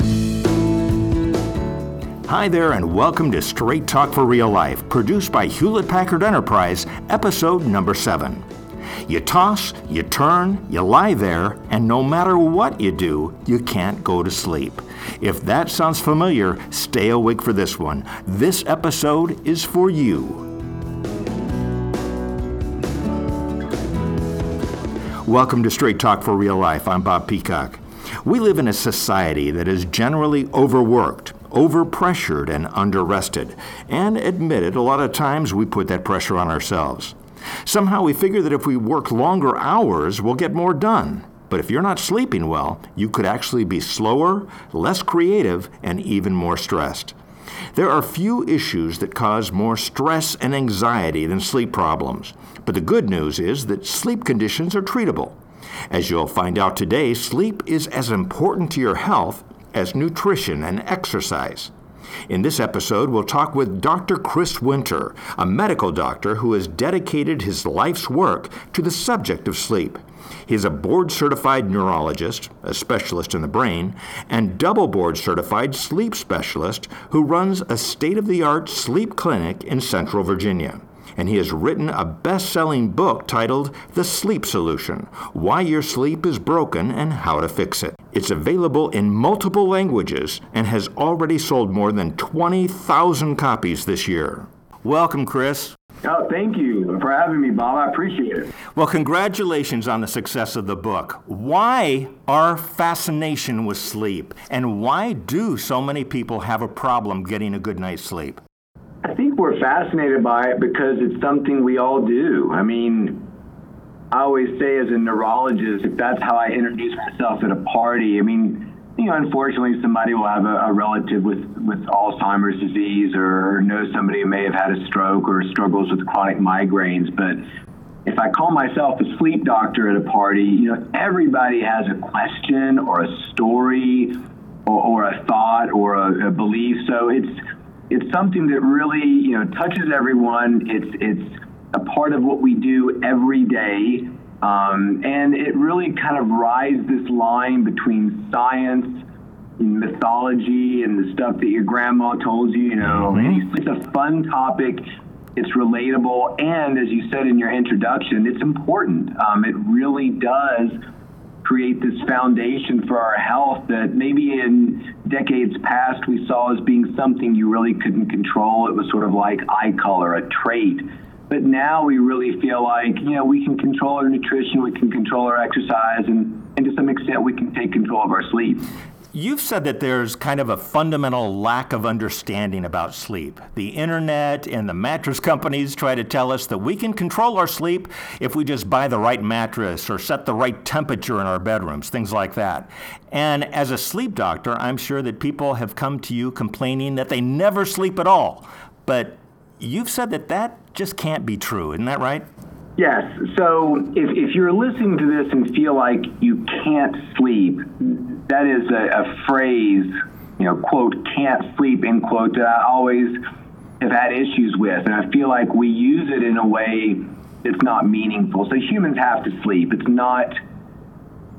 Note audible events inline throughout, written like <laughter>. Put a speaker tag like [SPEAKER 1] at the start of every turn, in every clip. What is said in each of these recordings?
[SPEAKER 1] Hi there, and welcome to Straight Talk for Real Life, produced by Hewlett Packard Enterprise, episode number seven. You toss, you turn, you lie there, and no matter what you do, you can't go to sleep. If that sounds familiar, stay awake for this one. This episode is for you. Welcome to Straight Talk for Real Life. I'm Bob Peacock. We live in a society that is generally overworked, overpressured, and underrested. And admit it, a lot of times we put that pressure on ourselves. Somehow we figure that if we work longer hours, we'll get more done. But if you're not sleeping well, you could actually be slower, less creative, and even more stressed. There are few issues that cause more stress and anxiety than sleep problems. But the good news is that sleep conditions are treatable. As you'll find out today, sleep is as important to your health as nutrition and exercise. In this episode, we'll talk with Dr. Chris Winter, a medical doctor who has dedicated his life's work to the subject of sleep. He's a board certified neurologist, a specialist in the brain, and double board certified sleep specialist who runs a state of the art sleep clinic in Central Virginia and he has written a best selling book titled The Sleep Solution Why Your Sleep is Broken and How to Fix It. It's available in multiple languages and has already sold more than 20,000 copies this year. Welcome, Chris.
[SPEAKER 2] Oh, thank you for having me, Bob. I appreciate it.
[SPEAKER 1] Well, congratulations on the success of the book. Why our fascination with sleep, and why do so many people have a problem getting a good night's sleep?
[SPEAKER 2] I think we're fascinated by it because it's something we all do. I mean, I always say as a neurologist, if that's how I introduce myself at a party, I mean, you know, unfortunately, somebody will have a, a relative with, with Alzheimer's disease or know somebody who may have had a stroke or struggles with chronic migraines. But if I call myself a sleep doctor at a party, you know, everybody has a question or a story or, or a thought or a, a belief. So it's it's something that really you know touches everyone. It's it's a part of what we do every day, um, and it really kind of rides this line between science. And mythology and the stuff that your grandma told you, you know, mm-hmm. it's a fun topic it's relatable, and as you said in your introduction, it's important. Um, it really does create this foundation for our health that maybe in decades past we saw as being something you really couldn't control. It was sort of like eye color, a trait. But now we really feel like, you know, we can control our nutrition, we can control our exercise, and, and to some extent we can take control of our sleep.
[SPEAKER 1] You've said that there's kind of a fundamental lack of understanding about sleep. The internet and the mattress companies try to tell us that we can control our sleep if we just buy the right mattress or set the right temperature in our bedrooms, things like that. And as a sleep doctor, I'm sure that people have come to you complaining that they never sleep at all. But you've said that that just can't be true, isn't that right?
[SPEAKER 2] Yes. So if, if you're listening to this and feel like you can't sleep, that is a, a phrase, you know, quote, can't sleep, end quote, that I always have had issues with. And I feel like we use it in a way that's not meaningful. So humans have to sleep. It's not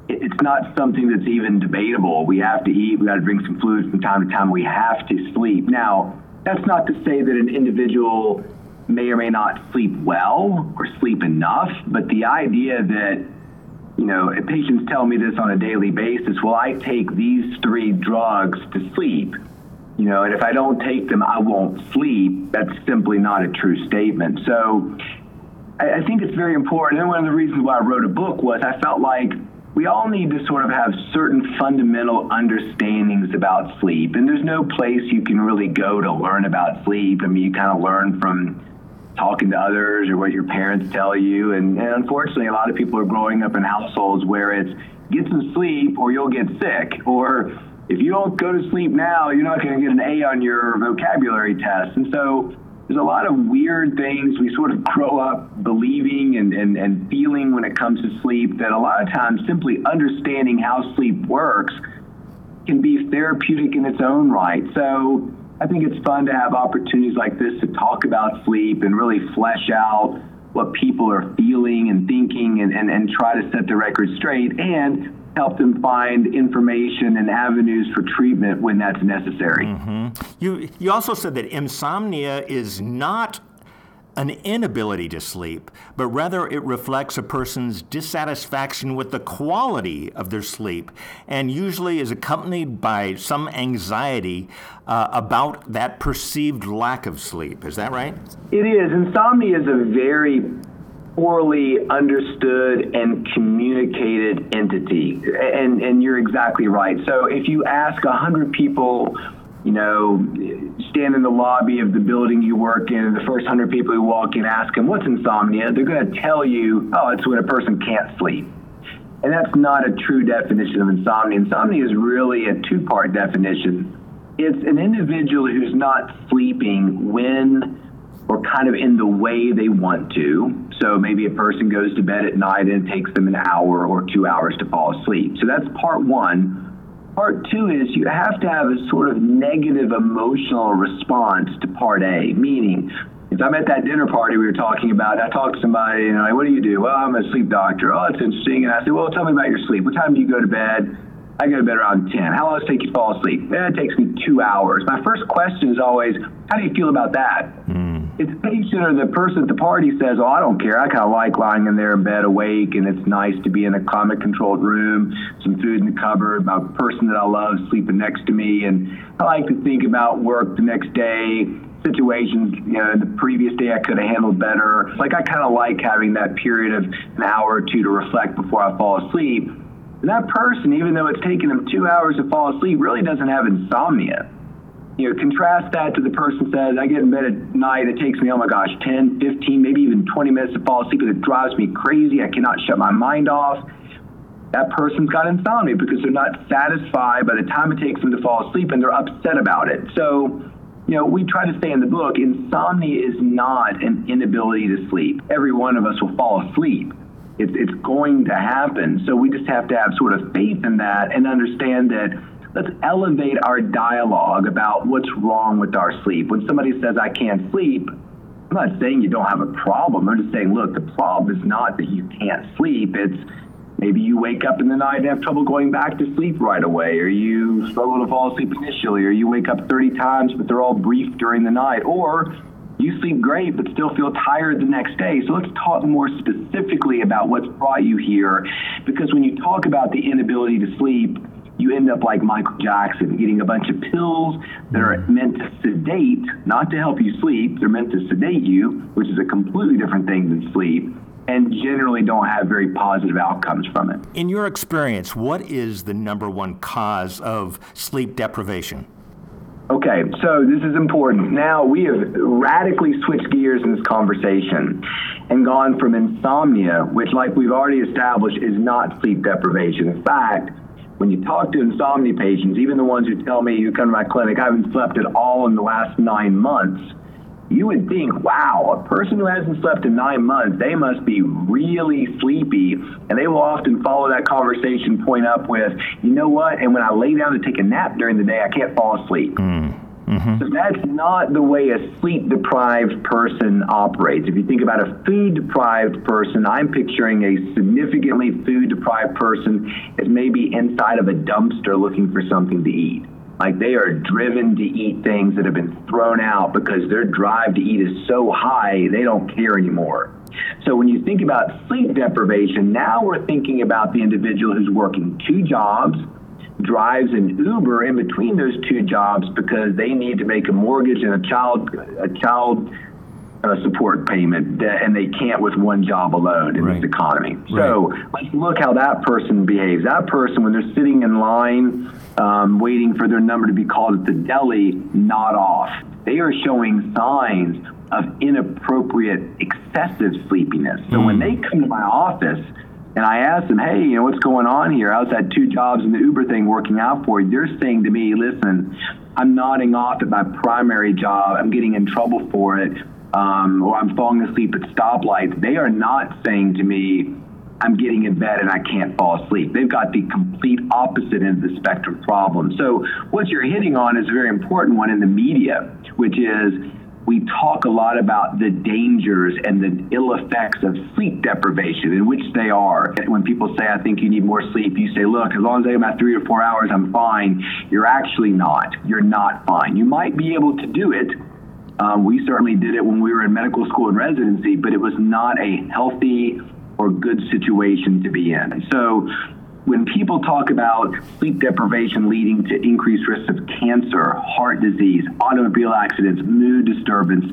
[SPEAKER 2] it's not something that's even debatable. We have to eat, we got to drink some fluids from time to time. We have to sleep. Now, that's not to say that an individual may or may not sleep well or sleep enough, but the idea that you know, patients tell me this on a daily basis. Well, I take these three drugs to sleep, you know, and if I don't take them, I won't sleep. That's simply not a true statement. So I, I think it's very important. And one of the reasons why I wrote a book was I felt like we all need to sort of have certain fundamental understandings about sleep. And there's no place you can really go to learn about sleep. I mean, you kind of learn from talking to others or what your parents tell you. And, and unfortunately, a lot of people are growing up in households where it's get some sleep or you'll get sick. Or if you don't go to sleep now, you're not going to get an A on your vocabulary test. And so there's a lot of weird things we sort of <laughs> grow up believing and, and, and feeling when it comes to sleep that a lot of times simply understanding how sleep works can be therapeutic in its own right. So I think it's fun to have opportunities like this to talk about sleep and really flesh out what people are feeling and thinking and, and, and try to set the record straight. And help them find information and avenues for treatment when that's necessary.
[SPEAKER 1] Mm-hmm. You, you also said that insomnia is not an inability to sleep, but rather it reflects a person's dissatisfaction with the quality of their sleep and usually is accompanied by some anxiety uh, about that perceived lack of sleep. Is that right?
[SPEAKER 2] It is. Insomnia is a very poorly understood and communicated entity. And, and you're exactly right. So if you ask 100 people, you know, stand in the lobby of the building you work in, and the first 100 people who walk in ask them, what's insomnia? They're going to tell you, oh, it's when a person can't sleep. And that's not a true definition of insomnia. Insomnia is really a two part definition. It's an individual who's not sleeping when or kind of in the way they want to. So maybe a person goes to bed at night and it takes them an hour or two hours to fall asleep. So that's part one. Part two is you have to have a sort of negative emotional response to part A, meaning if I'm at that dinner party we were talking about, I talk to somebody, and i like, what do you do? Well, I'm a sleep doctor. Oh, that's interesting. And I say, well, tell me about your sleep. What time do you go to bed? I go to bed around 10. How long does it take you to fall asleep? Eh, it takes me two hours. My first question is always, how do you feel about that? Mm the patient or the person at the party says, "Oh, I don't care. I kind of like lying in there in bed awake, and it's nice to be in a climate-controlled room, some food in the cupboard, my person that I love sleeping next to me, and I like to think about work the next day." situations, you know, the previous day I could have handled better. Like I kind of like having that period of an hour or two to reflect before I fall asleep. And that person, even though it's taken them two hours to fall asleep, really doesn't have insomnia you know, contrast that to the person says, I get in bed at night, it takes me, oh my gosh, 10, 15, maybe even 20 minutes to fall asleep, and it drives me crazy. I cannot shut my mind off. That person's got insomnia because they're not satisfied by the time it takes them to fall asleep and they're upset about it. So, you know, we try to say in the book, insomnia is not an inability to sleep. Every one of us will fall asleep. It's, it's going to happen. So we just have to have sort of faith in that and understand that let's elevate our dialogue about what's wrong with our sleep. When somebody says, I can't sleep, I'm not saying you don't have a problem. I'm just saying, look, the problem is not that you can't sleep. It's maybe you wake up in the night and have trouble going back to sleep right away, or you struggle to fall asleep initially, or you wake up 30 times, but they're all brief during the night, or you sleep great but still feel tired the next day. So let's talk more specifically about what's brought you here. Because when you talk about the inability to sleep, you end up like Michael Jackson, eating a bunch of pills that are mm. meant to sedate, not to help you sleep. They're meant to sedate you, which is a completely different thing than sleep, and generally don't have very positive outcomes from it.
[SPEAKER 1] In your experience, what is the number one cause of sleep deprivation?
[SPEAKER 2] Okay, so this is important. Now we have radically switched gears in this conversation and gone from insomnia, which, like we've already established, is not sleep deprivation. In fact, when you talk to insomnia patients, even the ones who tell me you come to my clinic, I haven't slept at all in the last nine months, you would think, wow, a person who hasn't slept in nine months, they must be really sleepy. And they will often follow that conversation point up with, you know what? And when I lay down to take a nap during the day, I can't fall asleep. Mm. Mm-hmm. So that's not the way a sleep deprived person operates. If you think about a food deprived person, I'm picturing a significantly food deprived person as maybe inside of a dumpster looking for something to eat. Like they are driven to eat things that have been thrown out because their drive to eat is so high, they don't care anymore. So when you think about sleep deprivation, now we're thinking about the individual who's working two jobs drives an Uber in between those two jobs because they need to make a mortgage and a child a child uh, support payment, and they can't with one job alone in right. this economy. So right. let's look how that person behaves. That person, when they're sitting in line um, waiting for their number to be called at the deli, not off. They are showing signs of inappropriate, excessive sleepiness. So mm. when they come to my office and I asked them, hey, you know, what's going on here? How's that two jobs in the Uber thing working out for you? They're saying to me, listen, I'm nodding off at my primary job. I'm getting in trouble for it. Um, or I'm falling asleep at stoplights. They are not saying to me, I'm getting in bed and I can't fall asleep. They've got the complete opposite end of the spectrum problem. So what you're hitting on is a very important one in the media, which is we talk a lot about the dangers and the ill effects of sleep deprivation, in which they are. When people say, I think you need more sleep, you say, look, as long as I get my three or four hours, I'm fine. You're actually not. You're not fine. You might be able to do it. Um, we certainly did it when we were in medical school and residency, but it was not a healthy or good situation to be in. So when people talk about sleep deprivation leading to increased risks of cancer, heart disease, automobile accidents, mood disturbance,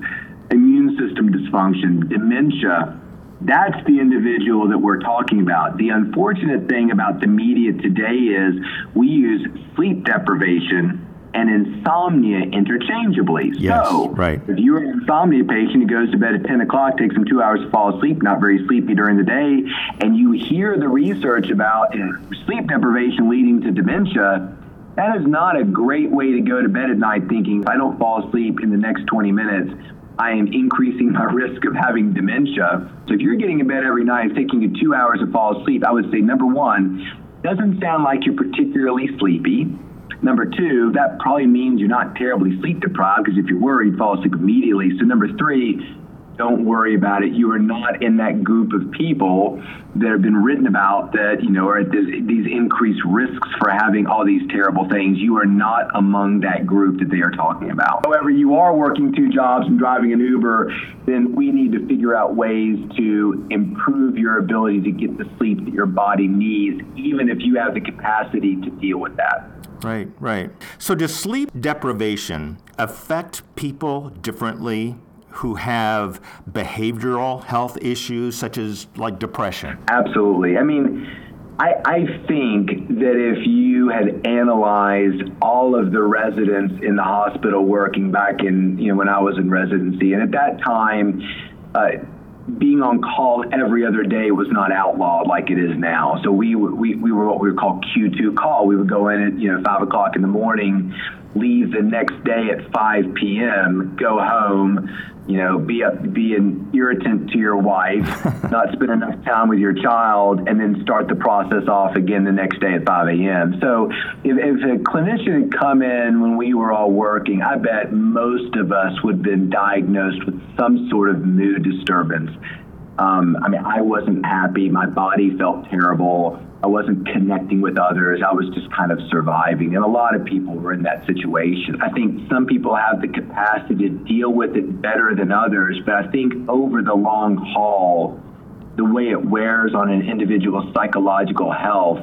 [SPEAKER 2] immune system dysfunction, dementia, that's the individual that we're talking about. The unfortunate thing about the media today is we use sleep deprivation and insomnia interchangeably.
[SPEAKER 1] Yes,
[SPEAKER 2] so,
[SPEAKER 1] right.
[SPEAKER 2] if you're an insomnia patient who goes to bed at 10 o'clock, takes them two hours to fall asleep, not very sleepy during the day, and you hear the research about sleep deprivation leading to dementia, that is not a great way to go to bed at night thinking, if I don't fall asleep in the next 20 minutes, I am increasing my <laughs> risk of having dementia. So if you're getting in bed every night, it's taking you two hours to fall asleep, I would say number one, doesn't sound like you're particularly sleepy. Number two, that probably means you're not terribly sleep deprived because if you're worried, fall asleep immediately. So number three, don't worry about it. You are not in that group of people that have been written about that, you know, are at this, these increased risks for having all these terrible things. You are not among that group that they are talking about. However, you are working two jobs and driving an Uber, then we need to figure out ways to improve your ability to get the sleep that your body needs, even if you have the capacity to deal with that.
[SPEAKER 1] Right, right. So, does sleep deprivation affect people differently who have behavioral health issues such as like depression?
[SPEAKER 2] Absolutely. I mean, I, I, think that if you had analyzed all of the residents in the hospital working back in, you know, when I was in residency, and at that time, uh, being on call every other day was not outlawed like it is now. So we we, we were what we would call Q2 call. We would go in at you know five o'clock in the morning, leave the next day at 5 p.m., go home, you know, be a, be an irritant to your wife, <laughs> not spend enough time with your child, and then start the process off again the next day at 5 a.m. So if, if a clinician had come in when we were all working, I bet most of us would have been diagnosed with some sort of mood disturbance. Um, I mean, I wasn't happy. My body felt terrible. I wasn't connecting with others. I was just kind of surviving. And a lot of people were in that situation. I think some people have the capacity to deal with it better than others, but I think over the long haul, the way it wears on an individual's psychological health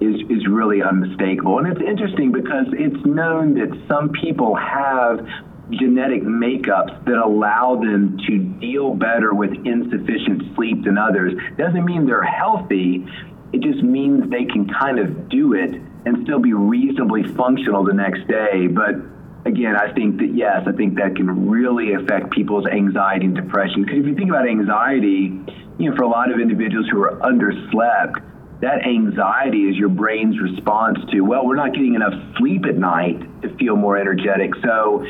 [SPEAKER 2] is, is really unmistakable. And it's interesting because it's known that some people have genetic makeups that allow them to deal better with insufficient sleep than others. Doesn't mean they're healthy, it just means they can kind of do it and still be reasonably functional the next day. But again, I think that yes, I think that can really affect people's anxiety and depression. Because if you think about anxiety, you know, for a lot of individuals who are underslept, that anxiety is your brain's response to, well, we're not getting enough sleep at night to feel more energetic. So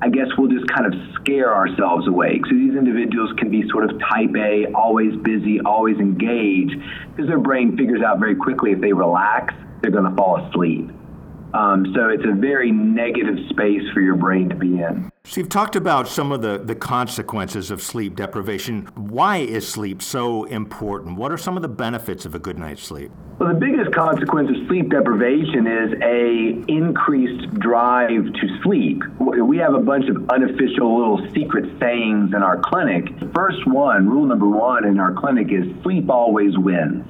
[SPEAKER 2] I guess we'll just kind of scare ourselves awake. So these individuals can be sort of type A, always busy, always engaged, because their brain figures out very quickly if they relax, they're going to fall asleep. Um, so it's a very negative space for your brain to be in.
[SPEAKER 1] So you've talked about some of the, the consequences of sleep deprivation. Why is sleep so important? What are some of the benefits of a good night's sleep?
[SPEAKER 2] Well, the biggest consequence of sleep deprivation is a increased drive to sleep. We have a bunch of unofficial little secret sayings in our clinic. First one, rule number one in our clinic is sleep always wins.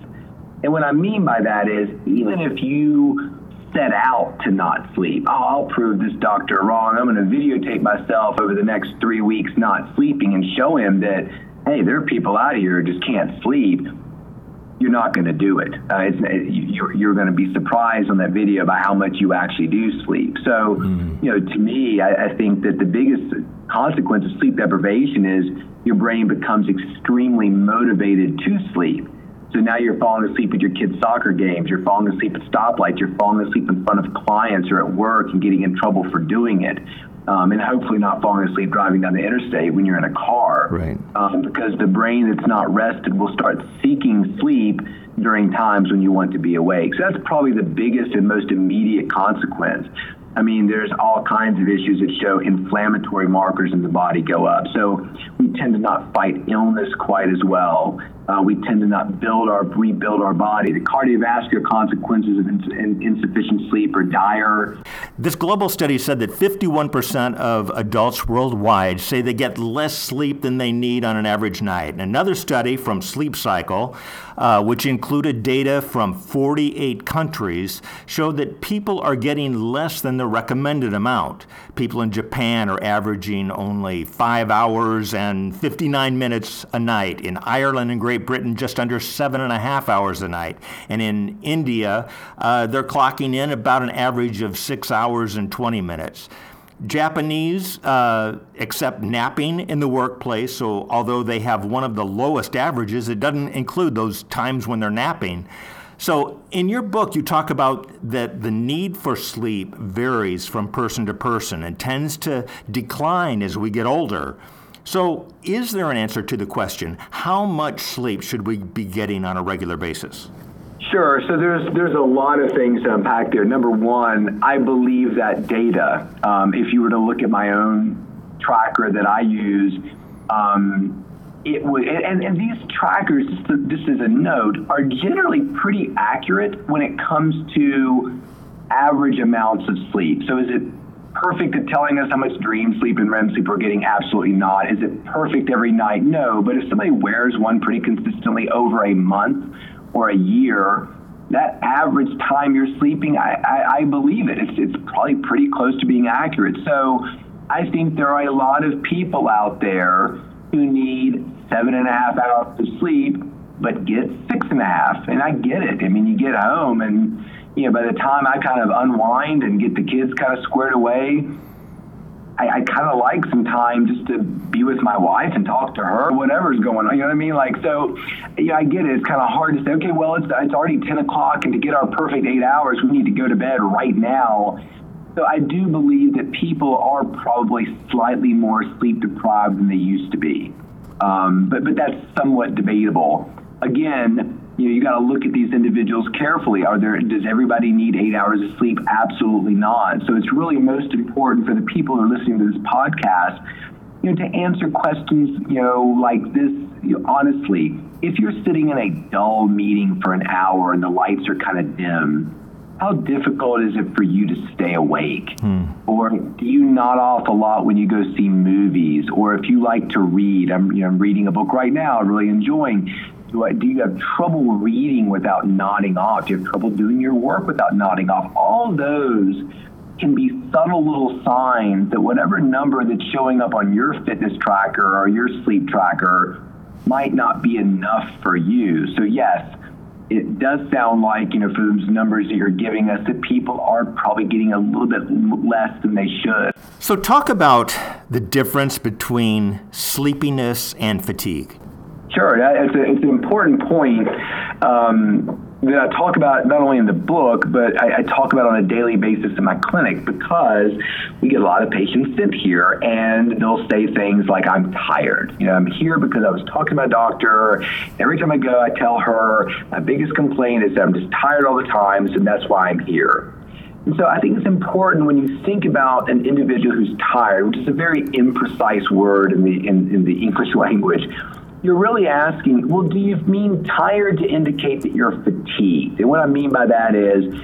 [SPEAKER 2] And what I mean by that is even if you set out to not sleep. Oh, I'll prove this doctor wrong. I'm going to videotape myself over the next three weeks not sleeping and show him that, hey, there are people out here who just can't sleep. You're not going to do it. Uh, you're, you're going to be surprised on that video by how much you actually do sleep. So, mm. you know, to me, I, I think that the biggest consequence of sleep deprivation is your brain becomes extremely motivated to sleep so now you're falling asleep at your kids' soccer games, you're falling asleep at stoplights, you're falling asleep in front of clients or at work and getting in trouble for doing it. Um, and hopefully not falling asleep driving down the interstate when you're in a car.
[SPEAKER 1] Right.
[SPEAKER 2] Um, because the brain that's not rested will start seeking sleep during times when you want to be awake. So that's probably the biggest and most immediate consequence. I mean, there's all kinds of issues that show inflammatory markers in the body go up. So we tend to not fight illness quite as well. Uh, we tend to not build our rebuild our body. The cardiovascular consequences of ins- insufficient sleep are dire.
[SPEAKER 1] This global study said that 51% of adults worldwide say they get less sleep than they need on an average night. Another study from Sleep Cycle, uh, which included data from 48 countries, showed that people are getting less than the recommended amount. People in Japan are averaging only five hours and 59 minutes a night. In Ireland and Great Great Britain just under seven and a half hours a night. And in India, uh, they're clocking in about an average of six hours and 20 minutes. Japanese uh, accept napping in the workplace, so although they have one of the lowest averages, it doesn't include those times when they're napping. So, in your book, you talk about that the need for sleep varies from person to person and tends to decline as we get older. So, is there an answer to the question how much sleep should we be getting on a regular basis?
[SPEAKER 2] Sure. So there's there's a lot of things to unpack there. Number one, I believe that data. Um, if you were to look at my own tracker that I use, um, it would and, and these trackers, just, as a note, are generally pretty accurate when it comes to average amounts of sleep. So is it perfect at telling us how much dream sleep and REM sleep we're getting? Absolutely not. Is it perfect every night? No. But if somebody wears one pretty consistently over a month or a year, that average time you're sleeping, I, I, I believe it. It's, it's probably pretty close to being accurate. So I think there are a lot of people out there who need seven and a half hours of sleep, but get six and a half. And I get it. I mean, you get home and you know, by the time I kind of unwind and get the kids kind of squared away, I, I kind of like some time just to be with my wife and talk to her, whatever's going on. You know what I mean? Like, so, yeah, I get it. It's kind of hard to say, okay, well, it's, it's already 10 o'clock, and to get our perfect eight hours, we need to go to bed right now. So I do believe that people are probably slightly more sleep deprived than they used to be. Um, but, but that's somewhat debatable. Again, you know, you got to look at these individuals carefully. Are there, does everybody need eight hours of sleep? Absolutely not. So it's really most important for the people who are listening to this podcast, you know, to answer questions, you know, like this, you know, honestly, if you're sitting in a dull meeting for an hour and the lights are kind of dim, how difficult is it for you to stay awake? Hmm. Or do you nod off a lot when you go see movies? Or if you like to read, I'm, you know, I'm reading a book right now, really enjoying do, I, do you have trouble reading without nodding off? Do you have trouble doing your work without nodding off? All those can be subtle little signs that whatever number that's showing up on your fitness tracker or your sleep tracker might not be enough for you. So, yes, it does sound like, you know, for those numbers that you're giving us, that people are probably getting a little bit less than they should.
[SPEAKER 1] So, talk about the difference between sleepiness and fatigue.
[SPEAKER 2] Sure, it's, a, it's an important point um, that I talk about not only in the book, but I, I, talk about on a daily basis in my clinic because we get a lot of patients sent here and they'll say things like, I'm tired. You know, I'm here because I was talking to my doctor. Every time I go, I tell her my biggest complaint is that I'm just tired all the time, and that's why I'm here. And so I think it's important when you think about an individual who's tired, which is a very imprecise word in the in, in the English <laughs> language you're really asking, well, do you mean tired to indicate that you're fatigued? And what I mean by that is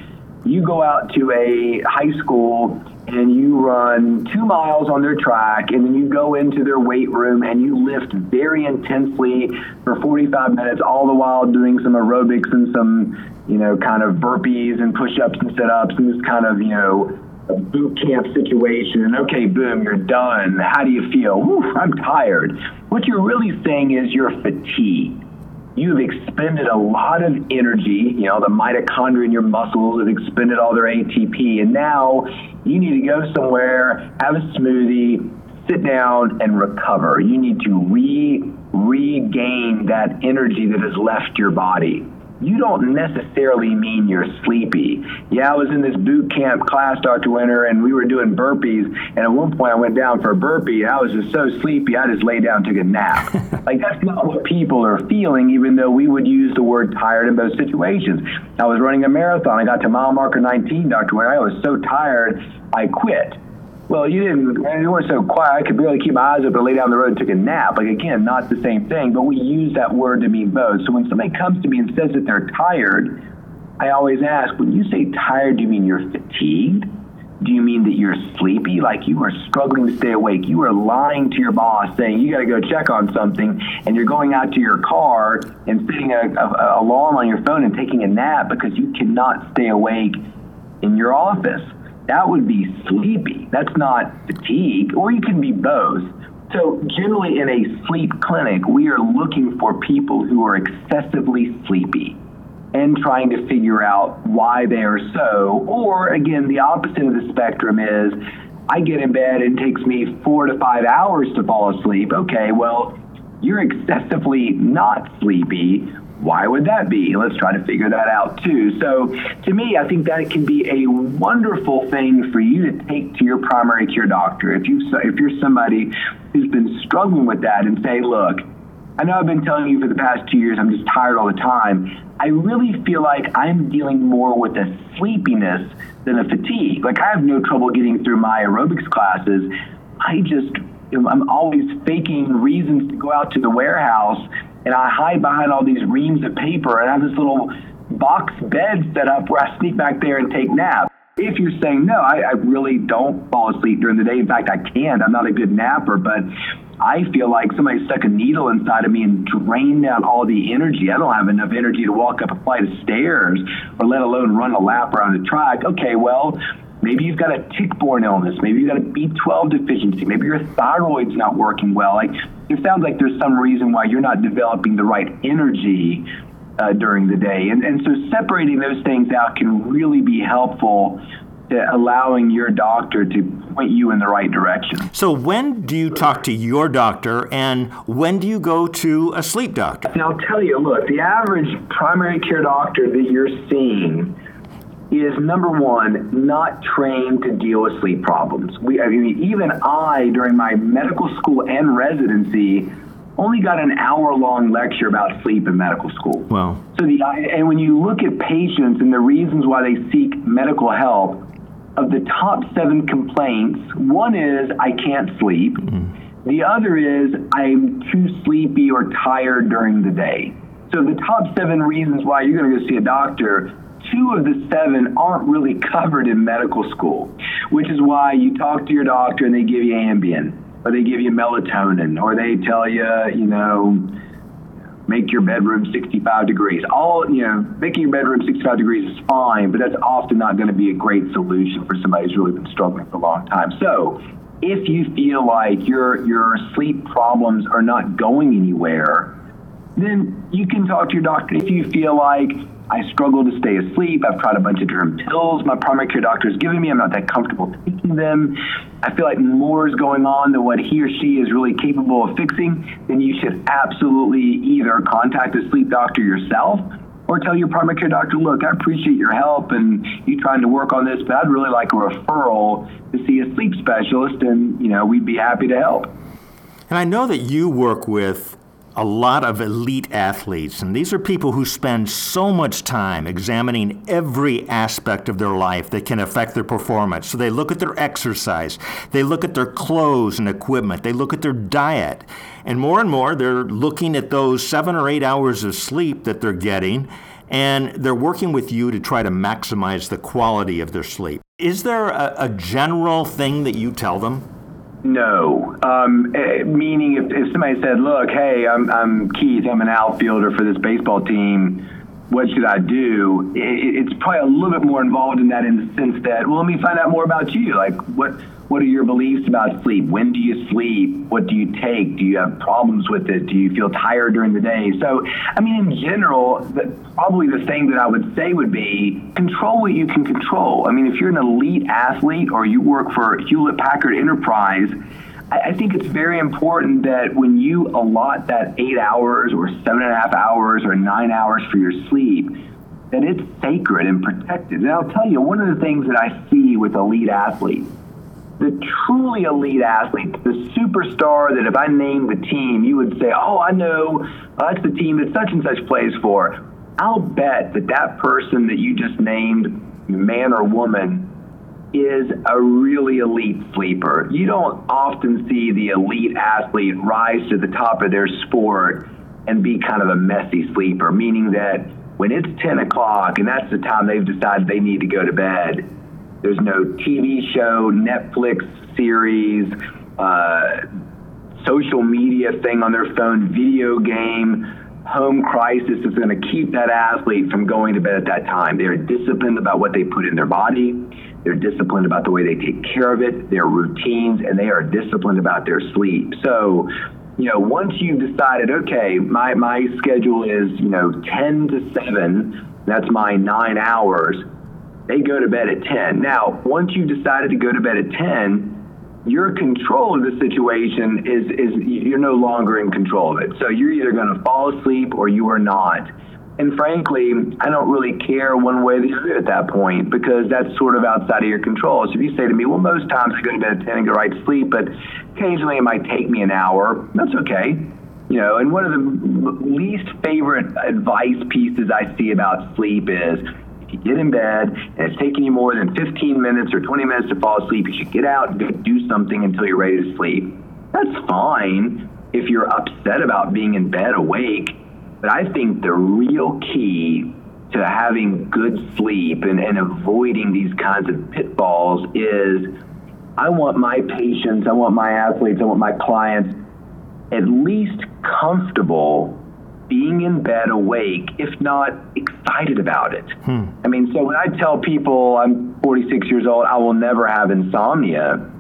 [SPEAKER 2] you go out to a high school and you run two miles on their track, and then you go into their weight room and you lift very intensely for 45 minutes, all the while doing some aerobics and some, you know, kind of burpees and push ups and sit ups and this kind of, you know, a boot camp situation and okay, boom, you're done. How do you feel? Oof, I'm tired. What you're really saying is you're fatigued. You've expended a lot of energy. You know, the mitochondria in your muscles have expended all their ATP, and now you need to go somewhere, have a smoothie, sit down, and recover. You need to re regain that energy that has left your body. You don't necessarily mean you're sleepy. Yeah, I was in this boot camp class, Dr. Winter, and we were doing burpees. And at one point, I went down for a burpee, and I was just so sleepy, I just lay down and took a nap. <laughs> like, that's not what people are feeling, even though we would use the word tired in both situations. I was running a marathon. I got to mile marker 19, Dr. Winter. I was so tired, I quit. Well, you didn't. You weren't so quiet. I could barely keep my eyes open, lay down the road, and took a nap. Like again, not the same thing. But we use that word to mean both. So when somebody comes to me and says that they're tired, I always ask, when you say tired, do you mean you're fatigued? Do you mean that you're sleepy, like you are struggling to stay awake? You are lying to your boss, saying you got to go check on something, and you're going out to your car and setting a, a, a alarm on your phone and taking a nap because you cannot stay awake in your office that would be sleepy. That's not fatigue, or you can be both. So, generally, in a sleep clinic, we are looking for people who are excessively sleepy and trying to figure out why they are so. Or, again, the opposite of the spectrum is I get in bed and it takes me four to five hours to fall asleep. Okay, well, you're excessively not sleepy why would that be? Let's try to figure that out too. So, to me, I think that it can be a wonderful thing for you to take to your primary care doctor if you if you're somebody who's been struggling with that and say, look, I know I've been telling you for the past two years I'm just tired all the time. I really feel like I'm dealing more with a sleepiness than a fatigue. Like I have no trouble getting through my aerobics classes. I just I'm always faking reasons to go out to the warehouse and I hide behind all these reams of paper and I have this little box bed set up where I sneak back there and take naps. If you're saying no, I, I really don't fall asleep during the day. In fact, I can't. I'm not a good napper, but I feel like somebody stuck a needle inside of me and drained out all the energy. I don't have enough energy to walk up a flight of stairs or let alone run a lap around a track. Okay, well, Maybe you've got a tick-borne illness. Maybe you've got a B12 deficiency. Maybe your thyroid's not working well. Like it sounds like there's some reason why you're not developing the right energy uh, during the day. And, and so separating those things out can really be helpful to allowing your doctor to point you in the right direction.
[SPEAKER 1] So, when do you talk to your doctor and when do you go to a sleep doctor?
[SPEAKER 2] And I'll tell you look, the average primary care doctor that you're seeing is number one, not trained to deal with sleep problems. We, I mean, even I, during my medical school and residency, only got an hour long lecture about sleep in medical school.
[SPEAKER 1] Wow.
[SPEAKER 2] So the and when you look at patients and the reasons why they seek medical help, of the top seven complaints, one is I can't sleep. Mm-hmm. The other is I'm too sleepy or tired during the day. So the top seven reasons why you're going to go see a doctor two of the seven aren't really covered in medical school, which is why you talk to your doctor and they give you Ambien or they give you melatonin or they tell you, you know, make your bedroom 65 degrees. All, you know, making your bedroom 65 degrees is fine, but that's often not going to be a great solution for somebody who's really been struggling for a long time. So, if you feel like your your sleep problems are not going anywhere, then you can talk to your doctor. If you feel like I struggle to stay asleep. I've tried a bunch of different pills my primary care doctor has given me. I'm not that comfortable taking them. I feel like more is going on than what he or she is really capable of fixing. Then you should absolutely either contact a sleep doctor yourself or tell your primary care doctor, look, I appreciate your help and you trying to work on this, but I'd really like a referral to see a sleep specialist and, you know, we'd be happy to help.
[SPEAKER 1] And I know that you work with a lot of elite athletes, and these are people who spend so much time examining every aspect of their life that can affect their performance. So they look at their exercise, they look at their clothes and equipment, they look at their diet, and more and more they're looking at those seven or eight hours of sleep that they're getting, and they're working with you to try to maximize the quality of their sleep. Is there a, a general thing that you tell them?
[SPEAKER 2] No. Um, eh, meaning, if, if somebody said, look, hey, I'm, I'm Keith, I'm an outfielder for this baseball team, what should I do? It, it's probably a little bit more involved in that in the sense that, well, let me find out more about you. Like, what what are your beliefs about sleep? When do you sleep? What do you take? Do you have problems with it? Do you feel tired during the day? So, I mean, in general, the, probably the thing that I would say would be control what you can control. I mean, if you're an elite athlete or you work for Hewlett Packard Enterprise, I think it's very important that when you allot that eight hours or seven and a half hours or nine hours for your sleep, that it's sacred and protected. And I'll tell you, one of the things that I see with elite athletes, the truly elite athletes, the superstar that if I named the team, you would say, oh, I know, oh, that's the team that such and such plays for. I'll bet that that person that you just named, man or woman, is a really elite sleeper. You don't often see the elite athlete rise to the top of their sport and be kind of a messy sleeper, meaning that when it's 10 o'clock and that's the time they've decided they need to go to bed, there's no TV show, Netflix series, uh, social media thing on their phone, video game, home crisis is going to keep that athlete from going to bed at that time. They're disciplined about what they put in their body. They're disciplined about the way they take care of it, their routines, and they are disciplined about their sleep. So, you know, once you've decided, okay, my, my schedule is, you know, 10 to 7, that's my nine hours, they go to bed at 10. Now, once you've decided to go to bed at 10, your control of the situation is, is you're no longer in control of it. So you're either going to fall asleep or you are not. And frankly, I don't really care one way or the other at that point because that's sort of outside of your control. So if you say to me, well, most times I go to bed at 10 and go right to sleep, but occasionally it might take me an hour, that's okay. You know, and one of the least favorite advice pieces I see about sleep is you get in bed and it's taking you more than 15 minutes or 20 minutes to fall asleep, you should get out and go do something until you're ready to sleep. That's fine if you're upset about being in bed awake but I think the real key to having good sleep and, and avoiding these kinds of pitfalls is I want my patients, I want my athletes, I want my clients at least comfortable being in bed awake, if not excited about it. Hmm. I mean, so when I tell people I'm 46 years old, I will never have insomnia.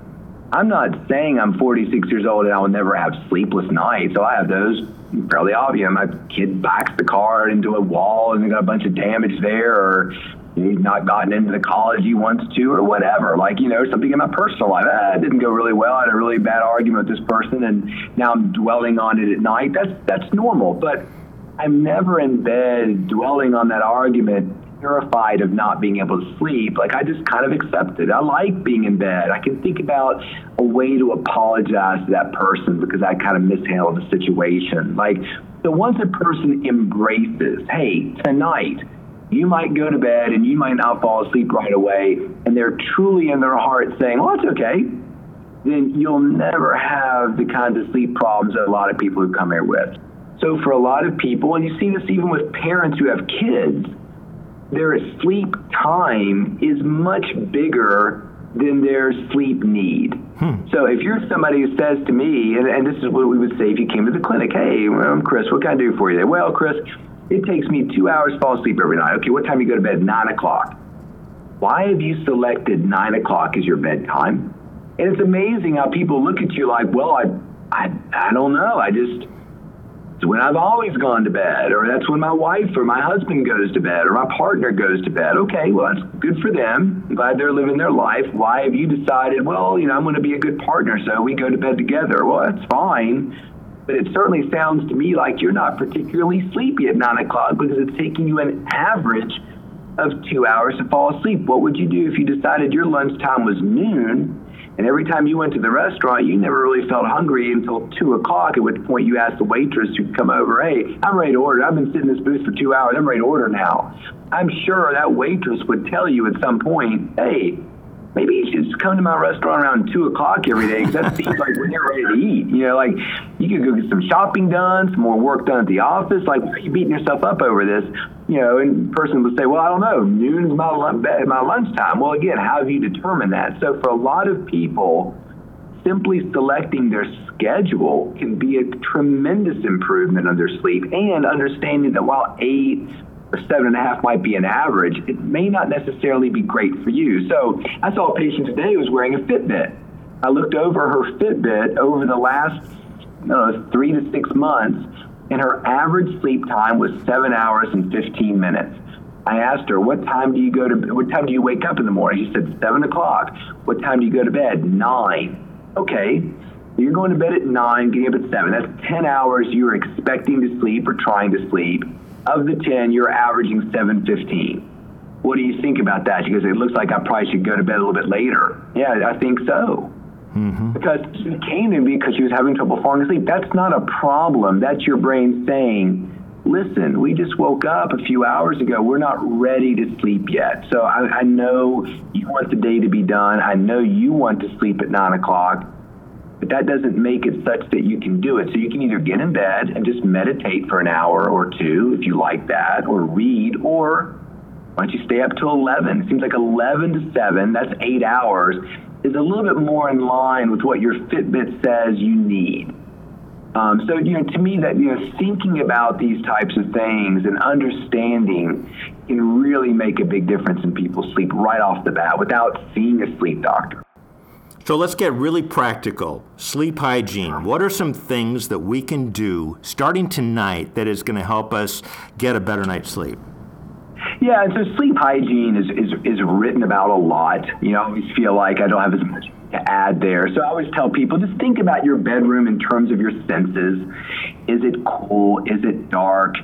[SPEAKER 2] I'm not saying I'm 46 years old and I will never have sleepless nights. So I have those fairly obvious. My kid backs the car into a wall and they got a bunch of damage there, or he's not gotten into the college he wants to, or whatever. Like, you know, something in my personal life. Ah, didn't go really well. I had a really bad argument with this person, and now I'm dwelling on it at night. That's that's normal. But I'm never in bed dwelling on that argument terrified of not being able to sleep, like I just kind of accept it. I like being in bed. I can think about a way to apologize to that person because I kind of mishandled the situation. Like, so once a person embraces, hey, tonight, you might go to bed and you might not fall asleep right away, and they're truly in their heart saying, well, it's okay, then you'll never have the kinds of sleep problems that a lot of people who come here with. So for a lot of people, and you see this even with parents who have kids, their sleep time is much bigger than their sleep need. Hmm. So if you're somebody who says to me, and, and, this is what we would say if you came to the clinic, hey, I'm Chris, what can I do for you? Well, Chris, it takes me two hours to fall asleep every night. Okay, what time you go to bed? Nine o'clock. Why have you selected nine o'clock as your bedtime? And it's amazing how people look at you like, well, I, I, I don't know. I just, it's when I've always gone to bed, or that's when my wife or my husband goes to bed, or my partner goes to bed. Okay, well, that's good for them. I'm glad they're living their life. Why have you decided, well, you know, I'm going to be a good partner, so we go to bed together? Well, that's fine. But it certainly sounds to me like you're not particularly sleepy at nine o'clock because it's taking you an average of two hours to fall asleep. What would you do if you decided your lunchtime was noon and every time you went to the restaurant, you never really felt hungry until two o'clock, at which point you asked the waitress to come over, hey, I'm ready to order. I've been sitting in this booth for two hours. I'm ready to order now. I'm sure that waitress would tell you at some point, hey, maybe you should just come to my restaurant around two o'clock every day because that <laughs> seems like when you're ready to eat. You know, like you could go get some shopping done, some more work done at the office. Like, why are you beating yourself up over this? You know, and person would say, well, I don't know, noon is my, my lunchtime. Well, again, how have you determined that? So for a lot of people, simply selecting their schedule can be a tremendous improvement on their sleep and understanding that while eight or seven and a half might be an average, it may not necessarily be great for you. So I saw a patient today who was wearing a Fitbit. I looked over her Fitbit over the last know, three to six months, and her average sleep time was seven hours and 15 minutes. I asked her, "What time do you go to? What time do you wake up in the morning?" She said, seven o'clock." What time do you go to bed?" Nine. Okay. You're going to bed at 9, getting up at 7. That's 10 hours you're expecting to sleep or trying to sleep. Of the 10, you're averaging 7.15. What do you think about that? She goes, it looks like I probably should go to bed a little bit later. Yeah, I think so. Mm-hmm. Because she came to me because she was having trouble falling asleep. That's not a problem. That's your brain saying, listen, we just woke up a few hours ago. We're not ready to sleep yet. So I, I know you want the day to be done. I know you want to sleep at nine o'clock. But that doesn't make it such that you can do it. So you can either get in bed and just meditate for an hour or two if you like that, or read, or why don't you stay up till 11? It seems like 11 to 7, that's eight hours, is a little bit more in line with what your Fitbit says you need. Um, so, you know, to me, that, you know, thinking about these types of things and understanding can really make a big difference in people's sleep right off the bat without seeing a sleep doctor.
[SPEAKER 1] So let's get really practical. Sleep hygiene. What are some things that we can do starting tonight that is going to help us get a better night's sleep?
[SPEAKER 2] Yeah, and so sleep hygiene is, is, is written about a lot. You know, I always feel like I don't have as much to add there. So I always tell people just think about your bedroom in terms of your senses. Is it cool? Is it dark?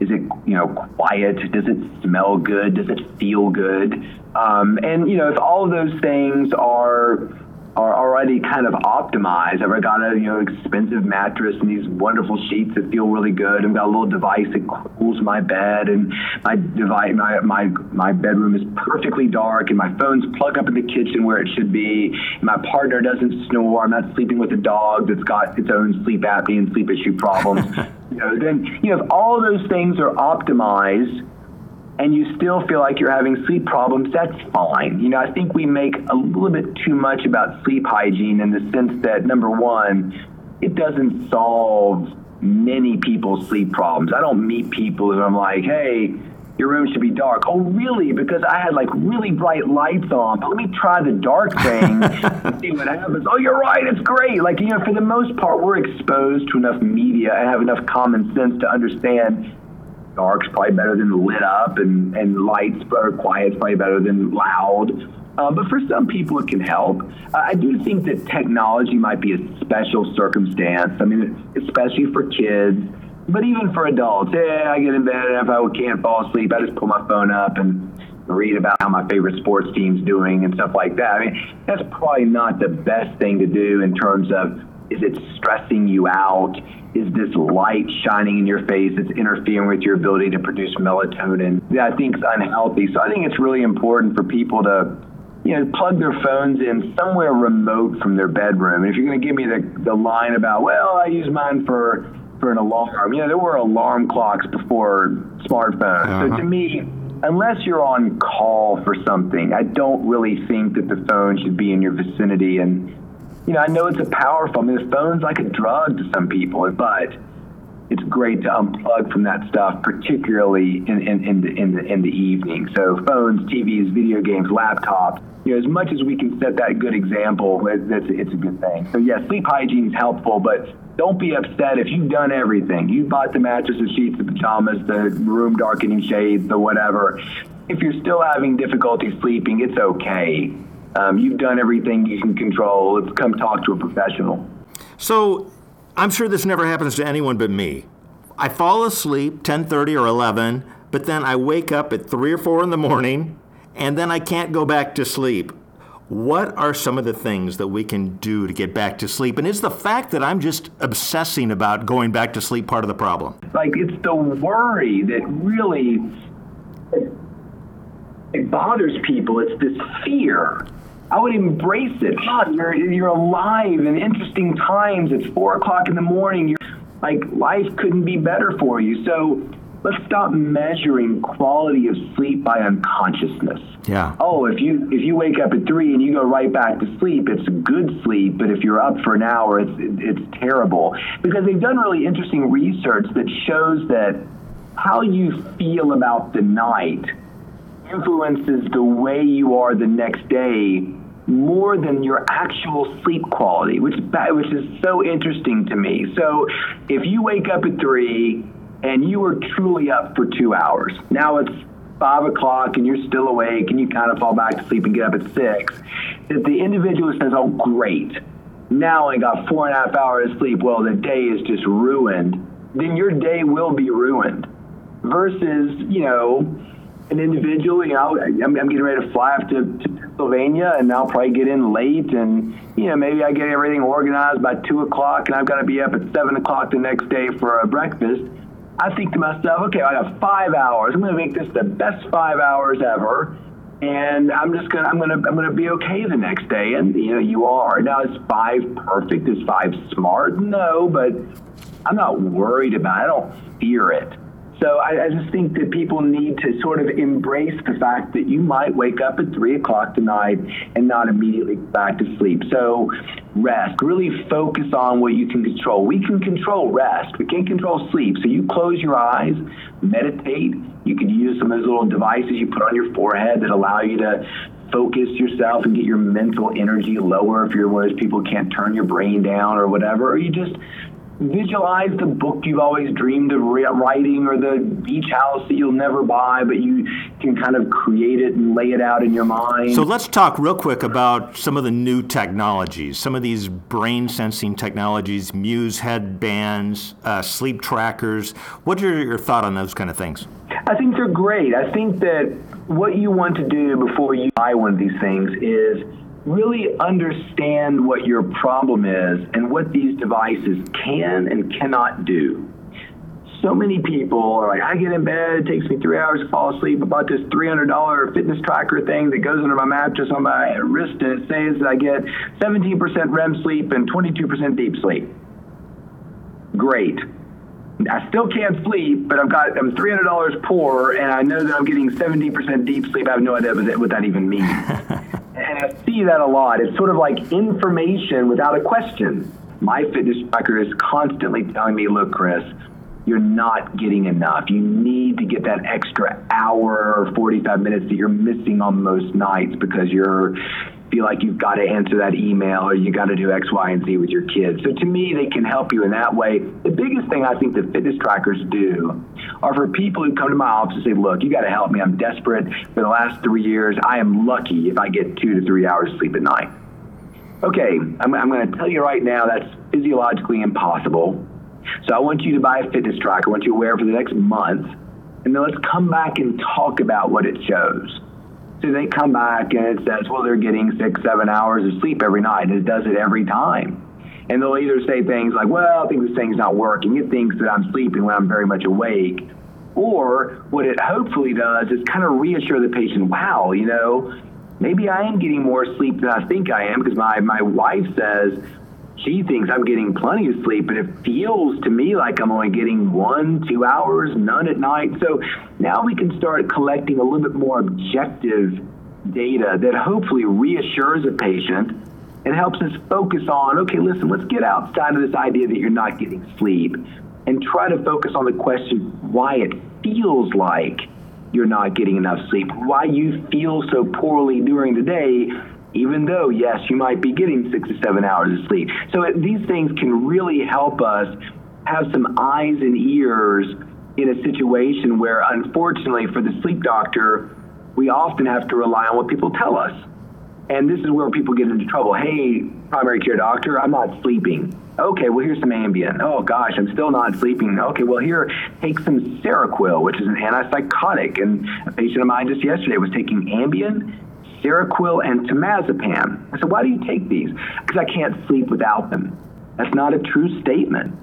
[SPEAKER 2] Is it you know quiet? Does it smell good? Does it feel good? Um, and you know if all of those things are are already kind of optimized. I've got a you know expensive mattress and these wonderful sheets that feel really good. I've got a little device that cools my bed, and my device my my my bedroom is perfectly dark, and my phone's plugged up in the kitchen where it should be. And my partner doesn't snore. I'm not sleeping with a dog that's got its own sleep apnea and sleep issue problems. <laughs> you know, then you know if all those things are optimized and you still feel like you're having sleep problems, that's fine. You know, I think we make a little bit too much about sleep hygiene in the sense that number one, it doesn't solve many people's sleep problems. I don't meet people and I'm like, hey, your room should be dark. Oh, really? Because I had like really bright lights on. But let me try the dark thing <laughs> and see what happens. Oh, you're right. It's great. Like, you know, for the most part, we're exposed to enough media and have enough common sense to understand dark's probably better than lit up, and, and lights or quiet's probably better than loud. Uh, but for some people, it can help. Uh, I do think that technology might be a special circumstance. I mean, especially for kids, but even for adults. Yeah, I get in bed and if I can't fall asleep, I just pull my phone up and read about how my favorite sports team's doing and stuff like that. I mean, that's probably not the best thing to do in terms of is it stressing you out? Is this light shining in your face that's interfering with your ability to produce melatonin? That I think is unhealthy. So I think it's really important for people to, you know, plug their phones in somewhere remote from their bedroom. And if you're going to give me the, the line about, well, I use mine for for an alarm. You know, there were alarm clocks before smartphones. Uh-huh. So to me, unless you're on call for something, I don't really think that the phone should be in your vicinity. And you know, I know it's a powerful. I mean, the phone's like a drug to some people, but it's great to unplug from that stuff, particularly in, in, in, the, in, the, in the evening. So phones, TVs, video games, laptops, you know, as much as we can set that good example, it's, it's a good thing. So yeah, sleep hygiene is helpful, but don't be upset if you've done everything. You bought the mattress, the sheets, the pajamas, the room darkening shades, the whatever. If you're still having difficulty sleeping, it's okay um, you've done everything you can control. Come talk to a professional.
[SPEAKER 1] So, I'm sure this never happens to anyone but me. I fall asleep 10:30 or 11, but then I wake up at 3 or 4 in the morning, and then I can't go back to sleep. What are some of the things that we can do to get back to sleep? And is the fact that I'm just obsessing about going back to sleep part of the problem?
[SPEAKER 2] Like it's the worry that really it bothers people. It's this fear I would embrace it. God, you're you're alive in interesting times. It's four o'clock in the morning. You're like life couldn't be better for you. So let's stop measuring quality of sleep by unconsciousness.
[SPEAKER 1] Yeah.
[SPEAKER 2] Oh, if you if you wake up at three and you go right back to sleep, it's good sleep. But if you're up for an hour, it's it's terrible because they've done really interesting research that shows that how you feel about the night influences the way you are the next day more than your actual sleep quality, which which is so interesting to me. So, if you wake up at three and you were truly up for two hours, now it's five o'clock and you're still awake and you kind of fall back to sleep and get up at six, If the individual says, "Oh, great." now I got four and a half hours of sleep. Well, the day is just ruined. Then your day will be ruined. Versus, you know, an individual, you know, I'm, I'm getting ready to fly up to, to Pennsylvania and I'll probably get in late and, you know, maybe I get everything organized by two o'clock and I've got to be up at seven o'clock the next day for a breakfast. I think to myself, okay, I have five hours. I'm going to make this the best five hours ever and I'm just gonna I'm gonna I'm gonna be okay the next day. And you know, you are. Now is five perfect? Is five smart? No, but I'm not worried about it. I don't fear it. So I, I, just think that people need to sort of embrace the fact that you might wake up at three o'clock tonight and not immediately go back to sleep. So rest, really focus on what you can control. We can control rest. We can't control sleep. So you close your eyes, meditate. You can use some of those little devices you put on your forehead that allow you to focus yourself and get your mental energy lower if you're one of those people who can't turn your brain down or whatever. Or you just visualize the book you've always dreamed of writing or the beach house that you'll never buy, but you can kind of create it and lay it out in your mind.
[SPEAKER 1] So let's talk real quick about some of the new technologies, some of these brain sensing technologies, Muse headbands, uh, sleep trackers. What's are your thought on those kind of things?
[SPEAKER 2] I think they're great. I think that what you want to do before you buy one of these things is really understand what your problem is and what these devices can and cannot do. So many people are like, I get in bed, it takes me three hours to fall asleep. I bought this $300 fitness tracker thing that goes under my mattress on my wrist, and it says that I get 17% REM sleep and 22% deep sleep. Great. I still can't sleep, but I've got I'm three hundred dollars poor, and I know that I'm getting seventy percent deep sleep. I have no idea what that even means. <laughs> and I see that a lot. It's sort of like information without a question. My fitness tracker is constantly telling me, "Look, Chris, you're not getting enough. You need to get that extra hour or 45 minutes that you're missing on most nights because you're feel like you've got to answer that email or you got to do X, Y, and Z with your kids. So to me, they can help you in that way. The biggest thing I think the fitness trackers do are for people who come to my office and say, look, you got to help me. I'm desperate. For the last three years, I am lucky if I get two to three hours sleep at night. Okay, I'm, I'm going to tell you right now that's physiologically impossible. So I want you to buy a fitness tracker. I want you to wear it for the next month. And then let's come back and talk about what it shows. So they come back and it says, well, they're getting six, seven hours of sleep every night. And it does it every time. And they'll either say things like, well, I think this thing's not working. It thinks that I'm sleeping when I'm very much awake. Or what it hopefully does is kind of reassure the patient, wow, you know, maybe I am getting more sleep than I think I am because my, my wife says, she thinks I'm getting plenty of sleep, but it feels to me like I'm only getting one, two hours, none at night. So now we can start collecting a little bit more objective data that hopefully reassures a patient and helps us focus on okay, listen, let's get outside of this idea that you're not getting sleep and try to focus on the question why it feels like you're not getting enough sleep, why you feel so poorly during the day even though, yes, you might be getting six to seven hours of sleep. So it, these things can really help us have some eyes and ears in a situation where, unfortunately, for the sleep doctor, we often have to rely on what people tell us. And this is where people get into trouble. Hey, primary care doctor, I'm not sleeping. Okay, well, here's some Ambien. Oh, gosh, I'm still not sleeping. Okay, well, here, take some Seroquel, which is an antipsychotic. And a patient of mine just yesterday was taking Ambien Seroquel and Temazepam. I said, why do you take these? Because I can't sleep without them. That's not a true statement.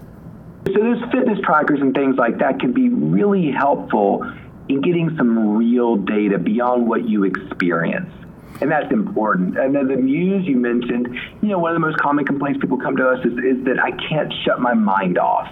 [SPEAKER 2] So those fitness trackers and things like that can be really helpful in getting some real data beyond what you experience. And that's important. And then the Muse you mentioned, you know, one of the most common complaints people come to us is, is that I can't shut my mind off.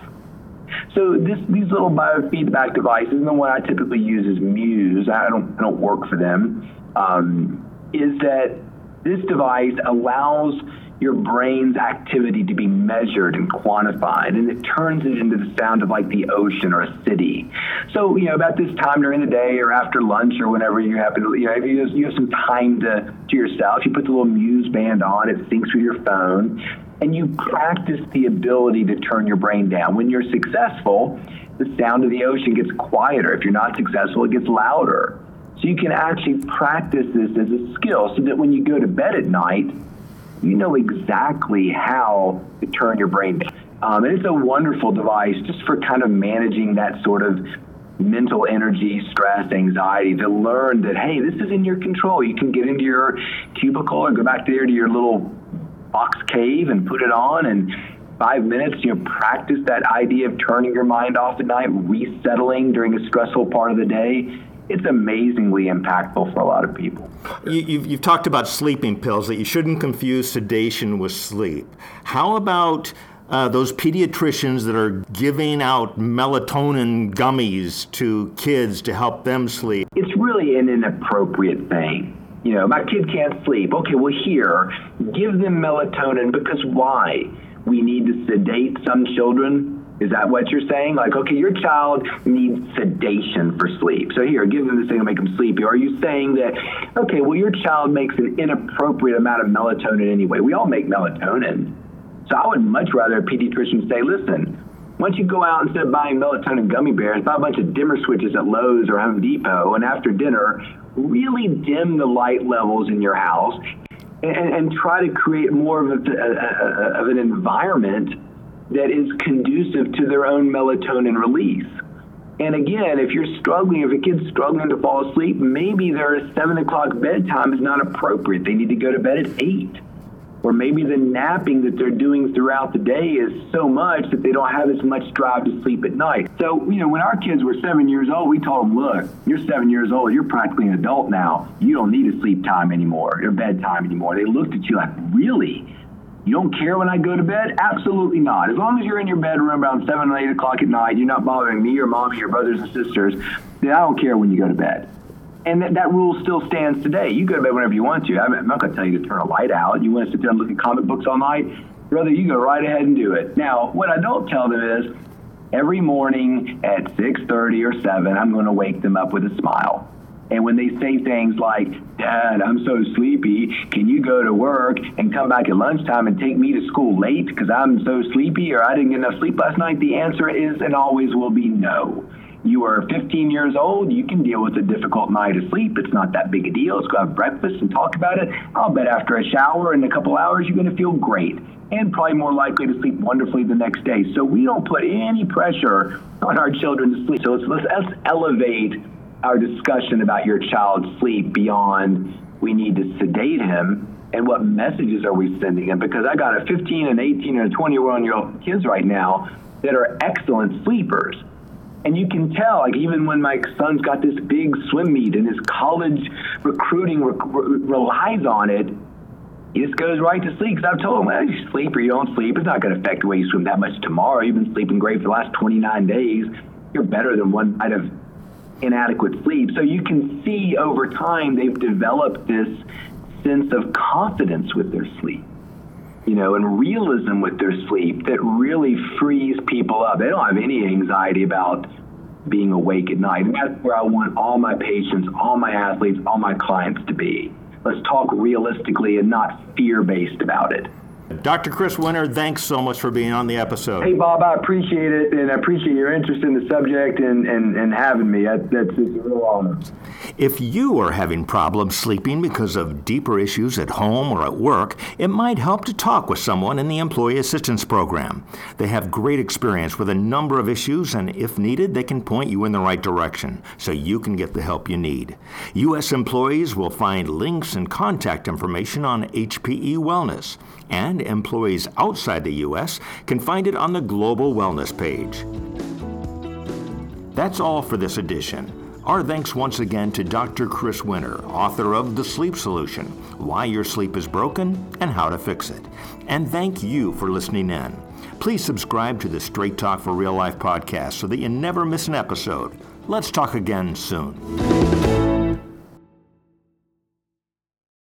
[SPEAKER 2] So this, these little biofeedback devices, and the one I typically use is Muse. I don't, I don't work for them. Um, is that this device allows your brain's activity to be measured and quantified, and it turns it into the sound of like the ocean or a city. So, you know, about this time during the day or after lunch or whenever you happen to, you know, if you, you have some time to, to yourself, you put the little Muse band on, it syncs with your phone, and you practice the ability to turn your brain down. When you're successful, the sound of the ocean gets quieter. If you're not successful, it gets louder. So you can actually practice this as a skill so that when you go to bed at night, you know exactly how to turn your brain down. Um, and it's a wonderful device just for kind of managing that sort of mental energy, stress, anxiety to learn that, hey, this is in your control. You can get into your cubicle or go back there to your little box cave and put it on and five minutes, you know, practice that idea of turning your mind off at night, resettling during a stressful part of the day. It's amazingly impactful for a lot of people.
[SPEAKER 1] You, have talked about sleeping pills, that you shouldn't confuse sedation with sleep. How about uh, those pediatricians that are giving out melatonin gummies to kids to help them sleep.
[SPEAKER 2] It's really an inappropriate thing. You know, my kid can't sleep. Okay, well, here, give them melatonin because why? We need to sedate some children. Is that what you're saying? Like, okay, your child needs sedation for sleep. So here, give them this thing to make them sleepy. Or are you saying that, okay, well, your child makes an inappropriate amount of melatonin anyway? We all make melatonin. So I would much rather a pediatrician say, listen, once you go out instead of buying melatonin gummy bears, buy a bunch of dimmer switches at Lowe's or Home Depot, and after dinner, really dim the light levels in your house and, and try to create more of, a, a, a, of an environment that is conducive to their own melatonin release. And again, if you're struggling, if a kid's struggling to fall asleep, maybe their seven o'clock bedtime is not appropriate. They need to go to bed at eight or maybe the napping that they're doing throughout the day is so much that they don't have as much drive to sleep at night. So, you know, when our kids were seven years old, we told them, look, you're seven years old, you're practically an adult now. You don't need a sleep time anymore, or bedtime anymore. They looked at you like, really? You don't care when I go to bed? Absolutely not. As long as you're in your bedroom around 7 or 8 o'clock at night, you're not bothering me or mommy or brothers and sisters, then I don't care when you go to bed. And that, that rule still stands today. You go to bed whenever you want to. I'm not going to tell you to turn a light out. You want to sit there and look at comic books all night? Brother, you go right ahead and do it. Now, what I don't tell them is every morning at 6.30 or 7, I'm going to wake them up with a smile. And when they say things like, Dad, I'm so sleepy, can you go to work and come back at lunchtime and take me to school late because I'm so sleepy or I didn't get enough sleep last night? The answer is and always will be no you are 15 years old, you can deal with a difficult night of sleep. It's not that big a deal. Let's go have breakfast and talk about it. I'll bet after a shower in a couple hours, you're going to feel great and probably more likely to sleep wonderfully the next day. So we don't put any pressure on our children to sleep. So let's, let's, let's elevate our discussion about your child's sleep beyond we need to sedate him and what messages are we sending him? Because I got a 15 and 18 and a 21 year old kids right now that are excellent sleepers and you can tell, like even when my son's got this big swim meet and his college recruiting re- re- relies on it, he just goes right to sleep. Because I've told him, well, you sleep or you don't sleep, it's not going to affect the way you swim that much tomorrow. You've been sleeping great for the last 29 days. You're better than one night of inadequate sleep. So you can see over time they've developed this sense of confidence with their sleep you know, and realism with their sleep that really frees people up. They don't have any anxiety about being awake at night. And that's where I want all my patients, all my athletes, all my clients to be. Let's talk realistically and not fear based about it.
[SPEAKER 1] Dr. Chris Winter, thanks so much for being on the episode.
[SPEAKER 2] Hey, Bob, I appreciate it, and I appreciate your interest in the subject and, and, and having me. That, that's a real honor.
[SPEAKER 1] If you are having problems sleeping because of deeper issues at home or at work, it might help to talk with someone in the Employee Assistance Program. They have great experience with a number of issues, and if needed, they can point you in the right direction so you can get the help you need. U.S. employees will find links and contact information on HPE Wellness and employees outside the U.S. can find it on the Global Wellness page. That's all for this edition. Our thanks once again to Dr. Chris Winter, author of The Sleep Solution Why Your Sleep is Broken and How to Fix It. And thank you for listening in. Please subscribe to the Straight Talk for Real Life podcast so that you never miss an episode. Let's talk again soon.